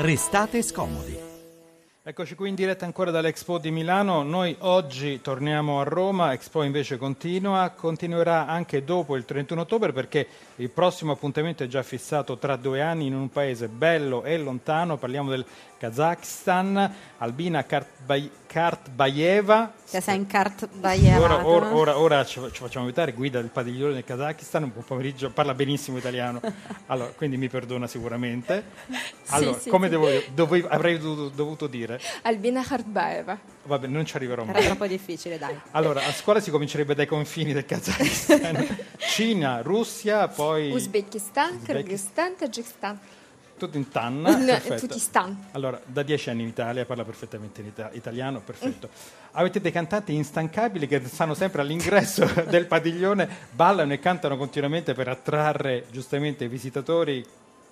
Restate scomodi. Eccoci qui in diretta ancora dall'Expo di Milano. Noi oggi torniamo a Roma, Expo invece continua, continuerà anche dopo il 31 ottobre perché il prossimo appuntamento è già fissato tra due anni in un paese bello e lontano, parliamo del Kazakhstan, Albina Kartbayeva. Kartbayeva. Ora, ora, ora, ora ci, ci, facciamo vedere, guida del padiglione del Kazakistan, un pomeriggio, parla benissimo italiano, allora, quindi mi perdona sicuramente. Allora, sì, sì, come sì. Devo, dovevo, avrei dovuto, dovuto dire? Albina Kartbayeva. Vabbè, non ci arriverò mai. Era troppo difficile, dai. Allora, a scuola si comincerebbe dai confini del Kazakistan, Cina, Russia, poi... Uzbekistan, Uzbekistan. Kyrgyzstan, Tagikistan. Tutto in tan. No, tutti stan. Allora, da dieci anni in Italia, parla perfettamente in ita- italiano, perfetto. Avete dei cantanti instancabili che stanno sempre all'ingresso del padiglione, ballano e cantano continuamente per attrarre giustamente i visitatori.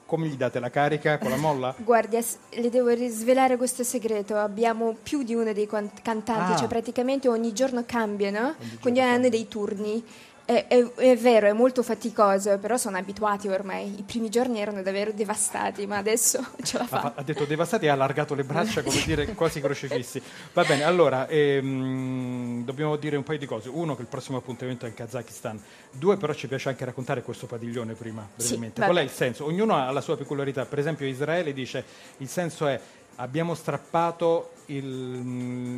Come gli date la carica con la molla? Guardi, le devo svelare questo segreto. Abbiamo più di uno dei cantanti, Ah. cioè praticamente ogni giorno cambiano, giorno quindi hanno dei turni. È, è- è vero, è molto faticoso, però sono abituati ormai. I primi giorni erano davvero devastati, ma adesso ce la Ha, fa- ha detto devastati e ha allargato le braccia come dire quasi crocifissi. Va bene, allora ehm, dobbiamo dire un paio di cose. Uno, che il prossimo appuntamento è in Kazakistan. Due, però ci piace anche raccontare questo padiglione prima, Sì, brevemente. vabbè. Qual è il senso? Ognuno ha la sua peculiarità. Per esempio Israele dice il senso è abbiamo strappato il,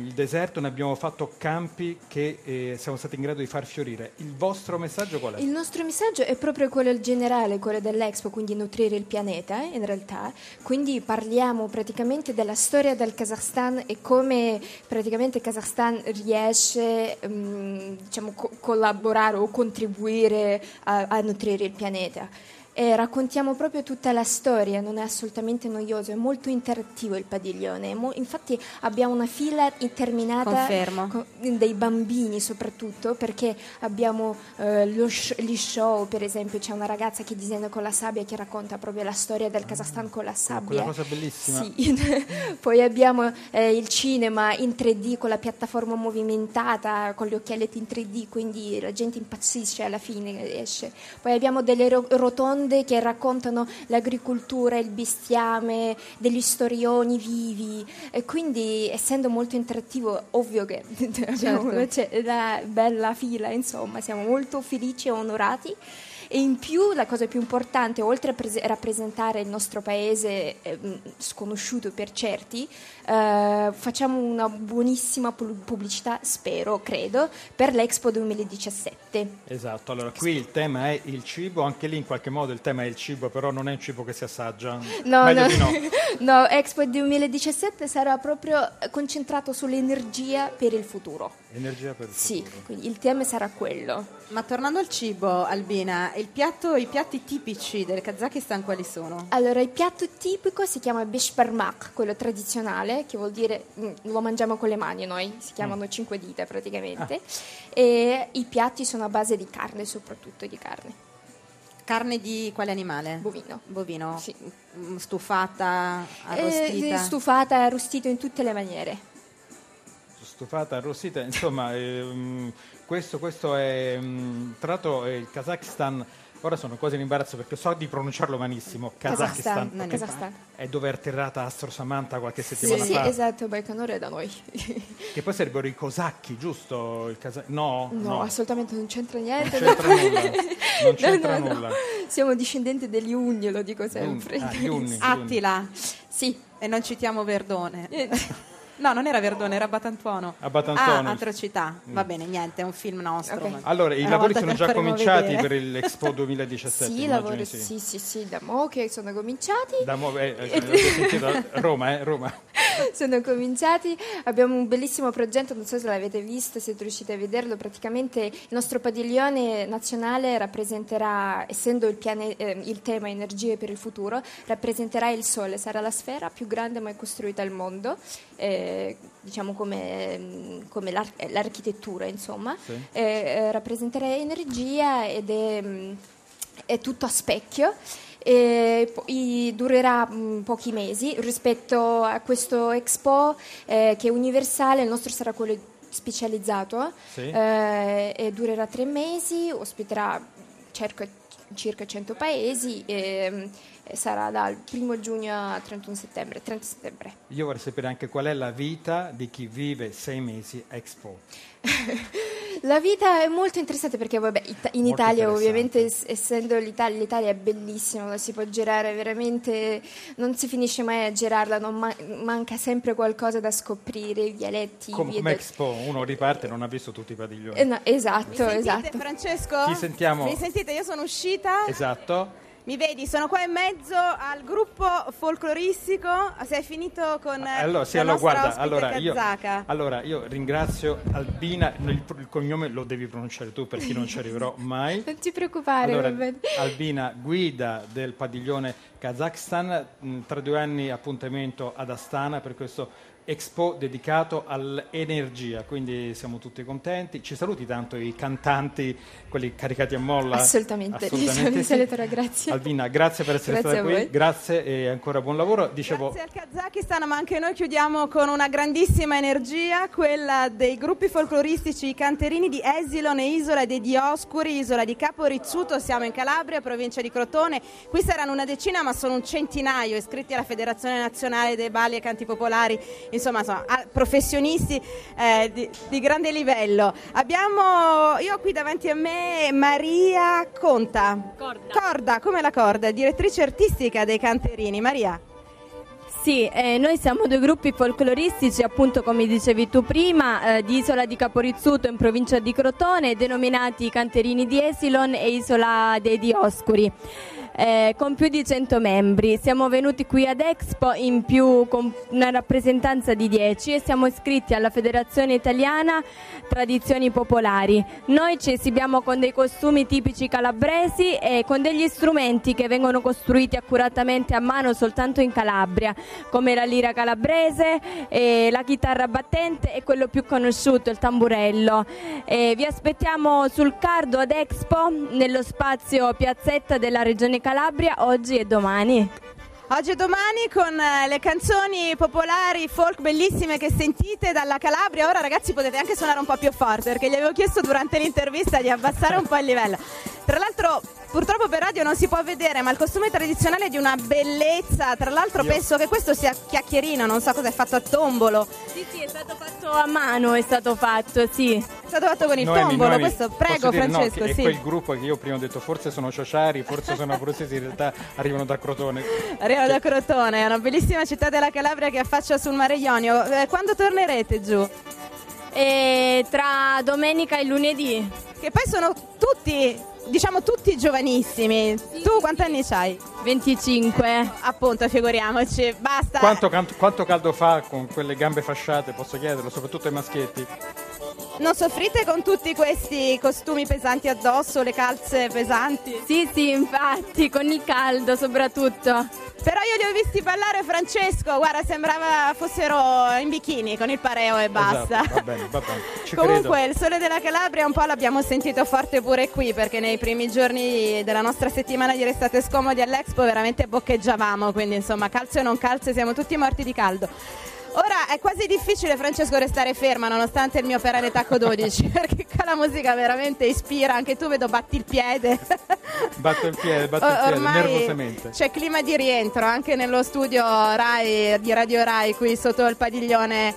il deserto, ne abbiamo fatto campi che eh, siamo stati in grado di far fiorire. Il vostro messaggio qual è? Il nostro messaggio è proprio quello generale, quello dell'Expo, quindi nutrire il pianeta in realtà. Quindi parliamo praticamente della storia del Kazakhstan e come praticamente il Kazakhstan riesce mm, diciamo, co- collaborare o contribuire a, a nutrire il pianeta. E raccontiamo proprio tutta la storia, non è assolutamente noioso, è molto interattivo il padiglione. Mo- infatti abbiamo una fila interminata co- dei bambini soprattutto perché abbiamo eh, lo sh- gli show per esempio c'è una ragazza che disegna con la sabbia che racconta proprio la storia del Kazakhstan con la sabbia Quella cosa bellissima. sì. poi abbiamo eh, il cinema in 3D con la piattaforma movimentata con gli occhialetti in 3D quindi la gente impazzisce alla fine esce poi abbiamo delle ro- rotonde che raccontano l'agricoltura il bestiame degli storioni vivi e quindi essendo molto interattivo ovvio che abbiamo Certo. c'è la bella fila insomma siamo molto felici e onorati e in più la cosa più importante, oltre a prese- rappresentare il nostro paese ehm, sconosciuto per certi, eh, facciamo una buonissima pu- pubblicità, spero, credo, per l'Expo 2017. Esatto, allora qui il tema è il cibo, anche lì in qualche modo il tema è il cibo, però non è un cibo che si assaggia. No, Meglio no, di no. no, Expo 2017 sarà proprio concentrato sull'energia per il futuro. Energia per il Sì, futuro. quindi il tema sarà quello. Ma tornando al cibo, Albina, il piatto, i piatti tipici del Kazakistan quali sono? Allora, il piatto tipico si chiama beshbarmak, quello tradizionale, che vuol dire mm, lo mangiamo con le mani noi, si chiamano cinque dita praticamente. E i piatti sono a base di carne, soprattutto di carne, Carne di quale animale? bovino. Bovino. Sì. Mm, Stufata, arrostita. Eh, stufata, arrostito in tutte le maniere. Stufata, arrostita, insomma, ehm, questo, questo è, mm, tra l'altro eh, il Kazakhstan, ora sono quasi in imbarazzo perché so di pronunciarlo malissimo, non ok? ne Kazakhstan. è dove è atterrata Astro Samantha qualche Sì, settimana sì, fa, esatto, Baikonur è da noi. che poi sarebbero i cosacchi, giusto? Il Kazak- no, No, assolutamente non c'entra non niente. c'entra nulla, non c'entra No, no, no. nulla. Siamo discendenti degli Unni, lo dico sempre. Ah, gli Unni. Attila. Sì, E non citiamo Verdone. No, non era Verdone, era Batantuono. A Batantuono. Ah, atrocità. Va bene, niente, è un film nostro. Ok. ma- Allora, i Una lavori sono già cominciati vedere. per l'Expo 2017, sì, lavoro, di sì, sì, sì, da mo' che sono cominciati. Da mo- eh, eh, sentito? Roma, eh, Roma. sono cominciati. Abbiamo un bellissimo progetto, non so se l'avete visto, siete riusciti a vederlo. Praticamente il nostro padiglione nazionale rappresenterà, essendo il, piane- eh, il tema energie per il futuro, rappresenterà il Sole. Sarà la sfera più grande mai costruita al mondo, eh, diciamo come, come l'ar- l'architettura, insomma. Sì. Eh, eh, rappresenterà energia ed è, mm, è tutto a specchio. E durerà mh, pochi mesi rispetto a questo Expo eh, che è universale, il nostro sarà quello specializzato Sì. eh, e durerà tre mesi, ospiterà circa circa 100 paesi e, e sarà dal 1 giugno al 31 settembre, 30 settembre. Io vorrei sapere anche qual è la vita di chi vive sei mesi a Expo. La vita è molto interessante perché vabbè, in Molto Italia ovviamente es- essendo l'Italia, l'Italia è bellissima, si può girare veramente, non si finisce mai a girarla, non ma- manca sempre qualcosa da scoprire, i vialetti, Com- come Expo, uno riparte e non ha visto tutti i padiglioni. Eh, no, esatto, Mi sentite, esatto. Francesco? Ti sentiamo. Mi sentite? Io sono uscita. Esatto. Mi vedi, sono qua in mezzo al gruppo folcloristico. Sei finito con eh, Allora, sì, la allora, nostra guarda, allora io, allora io ringrazio Albina, il, il cognome lo devi pronunciare tu perché non ci arriverò mai. Non ti preoccupare, Allora. Albina, guida del padiglione Kazakhstan, tra due anni appuntamento ad Astana per questo Expo dedicato all'energia, quindi siamo tutti contenti. Ci saluti tanto i cantanti, quelli caricati a molla? Assolutamente, Assolutamente sì. saluterò, grazie. Albina, grazie per essere Grazie stata qui, grazie e ancora buon lavoro. Dicevo, Grazie al Kazakistan, ma anche noi chiudiamo con una grandissima energia, quella dei gruppi folcloristici i canterini di Esilon e Isola dei Dioscuri, Isola di Capo Rizzuto, siamo in Calabria, provincia di Crotone. Qui saranno una decina, ma sono un centinaio iscritti alla Federazione Nazionale dei Balli e Canti Popolari, insomma, insomma, a- professionisti eh, di, di grande livello. Abbiamo, io ho qui davanti a me Maria Conta. Corda. Corda, come la corda, direttrice artistica dei canterini. Maria. Sì, eh, noi siamo due gruppi folcloristici, appunto come dicevi tu prima, eh, di Isola di Caporizzuto in provincia di Crotone, denominati Canterini di Esilon e Isola dei Dioscuri. Eh, con più di 100 membri. Siamo venuti qui ad Expo in più con una rappresentanza di 10 e siamo iscritti alla Federazione Italiana Tradizioni Popolari. Noi ci esibiamo con dei costumi tipici calabresi e con degli strumenti che vengono costruiti accuratamente a mano soltanto in Calabria, come la lira calabrese, e la chitarra battente e quello più conosciuto, il tamburello. E vi aspettiamo sul Cardo ad Expo nello spazio Piazzetta della Regione Calabria oggi e domani. Oggi e domani con eh, le canzoni popolari, folk bellissime che sentite dalla Calabria. Ora ragazzi potete anche suonare un po' più forte perché gli avevo chiesto durante l'intervista di abbassare un po' il livello. Tra l'altro purtroppo per radio non si può vedere ma il costume tradizionale è di una bellezza. Tra l'altro Io- penso che questo sia chiacchierino, non so cosa è fatto a tombolo. Sì, sì, è stato fatto a mano, è stato fatto, sì. È stato fatto con il Noemi, tombolo. Noemi, questo prego dire, no, Francesco, è sì. quel gruppo che io prima ho detto forse sono ciociari, forse sono abruzzesi, in realtà arrivano da Crotone. Arrivo da Crotone, è una bellissima città della Calabria che affaccia sul mare Ionio. Eh, quando tornerete giù? E tra domenica e lunedì. Che poi sono tutti, diciamo tutti giovanissimi. tu quanti anni hai? 25. Appunto, figuriamoci, basta. Quanto, quanto caldo fa con quelle gambe fasciate, posso chiederlo, soprattutto ai maschietti? Non soffrite con tutti questi costumi pesanti addosso, le calze pesanti? Sì, sì, infatti, con il caldo soprattutto. Però io li ho visti ballare Francesco, guarda, sembrava fossero in bikini con il pareo e basta. Esatto, va bene, va bene, ci Comunque credo. il sole della Calabria un po' l'abbiamo sentito forte pure qui perché nei primi giorni della nostra settimana di Restate Scomodi all'Expo veramente boccheggiavamo, quindi insomma calze o non calze siamo tutti morti di caldo. Ora è quasi difficile Francesco restare ferma nonostante il mio perenne tacco 12 perché qua la musica veramente ispira, anche tu vedo batti il piede. Batto il piede, batto il piede, ormai nervosamente. C'è clima di rientro anche nello studio Rai di Radio Rai qui sotto il padiglione.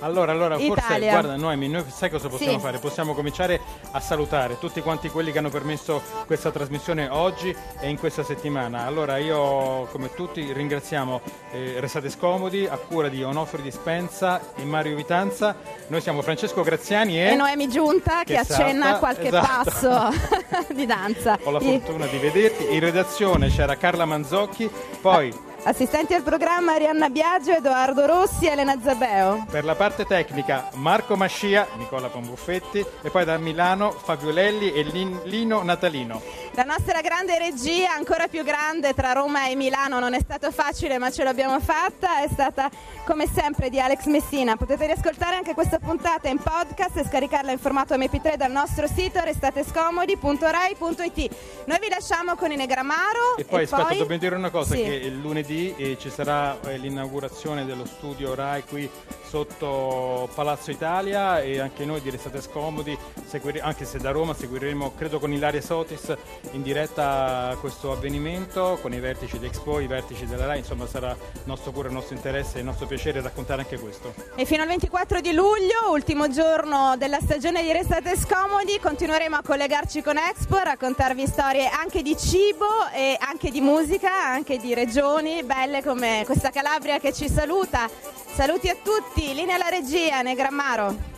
Allora, allora, forse, Italia. guarda Noemi, noi sai cosa possiamo Sì. fare? Possiamo cominciare a salutare tutti quanti quelli che hanno permesso questa trasmissione oggi e in questa settimana. Allora, io, come tutti, ringraziamo eh, Restate Scomodi, a cura di Onofri Dispensa e Mario Vitanza. Noi siamo Francesco Graziani e... E Noemi Giunta che, Che accenna salta, a qualche esatto. passo di danza. Ho la I- fortuna di vederti. In redazione c'era Carla Manzocchi, poi Assistenti al programma Arianna Biagio, Edoardo Rossi e Elena Zabeo. per la parte tecnica Marco Mascia, Nicola Pombuffetti e poi da Milano Fabio Lelli e Lin- Lino Natalino. La nostra grande regia, ancora più grande tra Roma e Milano, non è stato facile ma ce l'abbiamo fatta, è stata come sempre di Alex Messina. Potete riascoltare anche questa puntata in podcast e scaricarla in formato MP3 dal nostro sito restatescomodi.rai.it. Noi vi lasciamo con Inegramaro E poi aspetta, poi- dobbiamo dire una cosa, Sì. che il lunedì eh, ci sarà eh, l'inaugurazione dello studio RAI qui sotto Palazzo Italia e anche noi di Restate Scomodi, anche se da Roma seguiremo, credo con Ilaria Sotis, in diretta questo avvenimento con i vertici d'Expo, i vertici della RAI, insomma sarà nostro cura, nostro interesse e nostro piacere raccontare anche questo. E fino al 24 di luglio, ultimo giorno della stagione di Restate Scomodi, continueremo a collegarci con Expo, a raccontarvi storie anche di cibo e anche di musica, anche di regioni belle come questa Calabria che ci saluta. Saluti a tutti, linea alla regia, Negrammaro.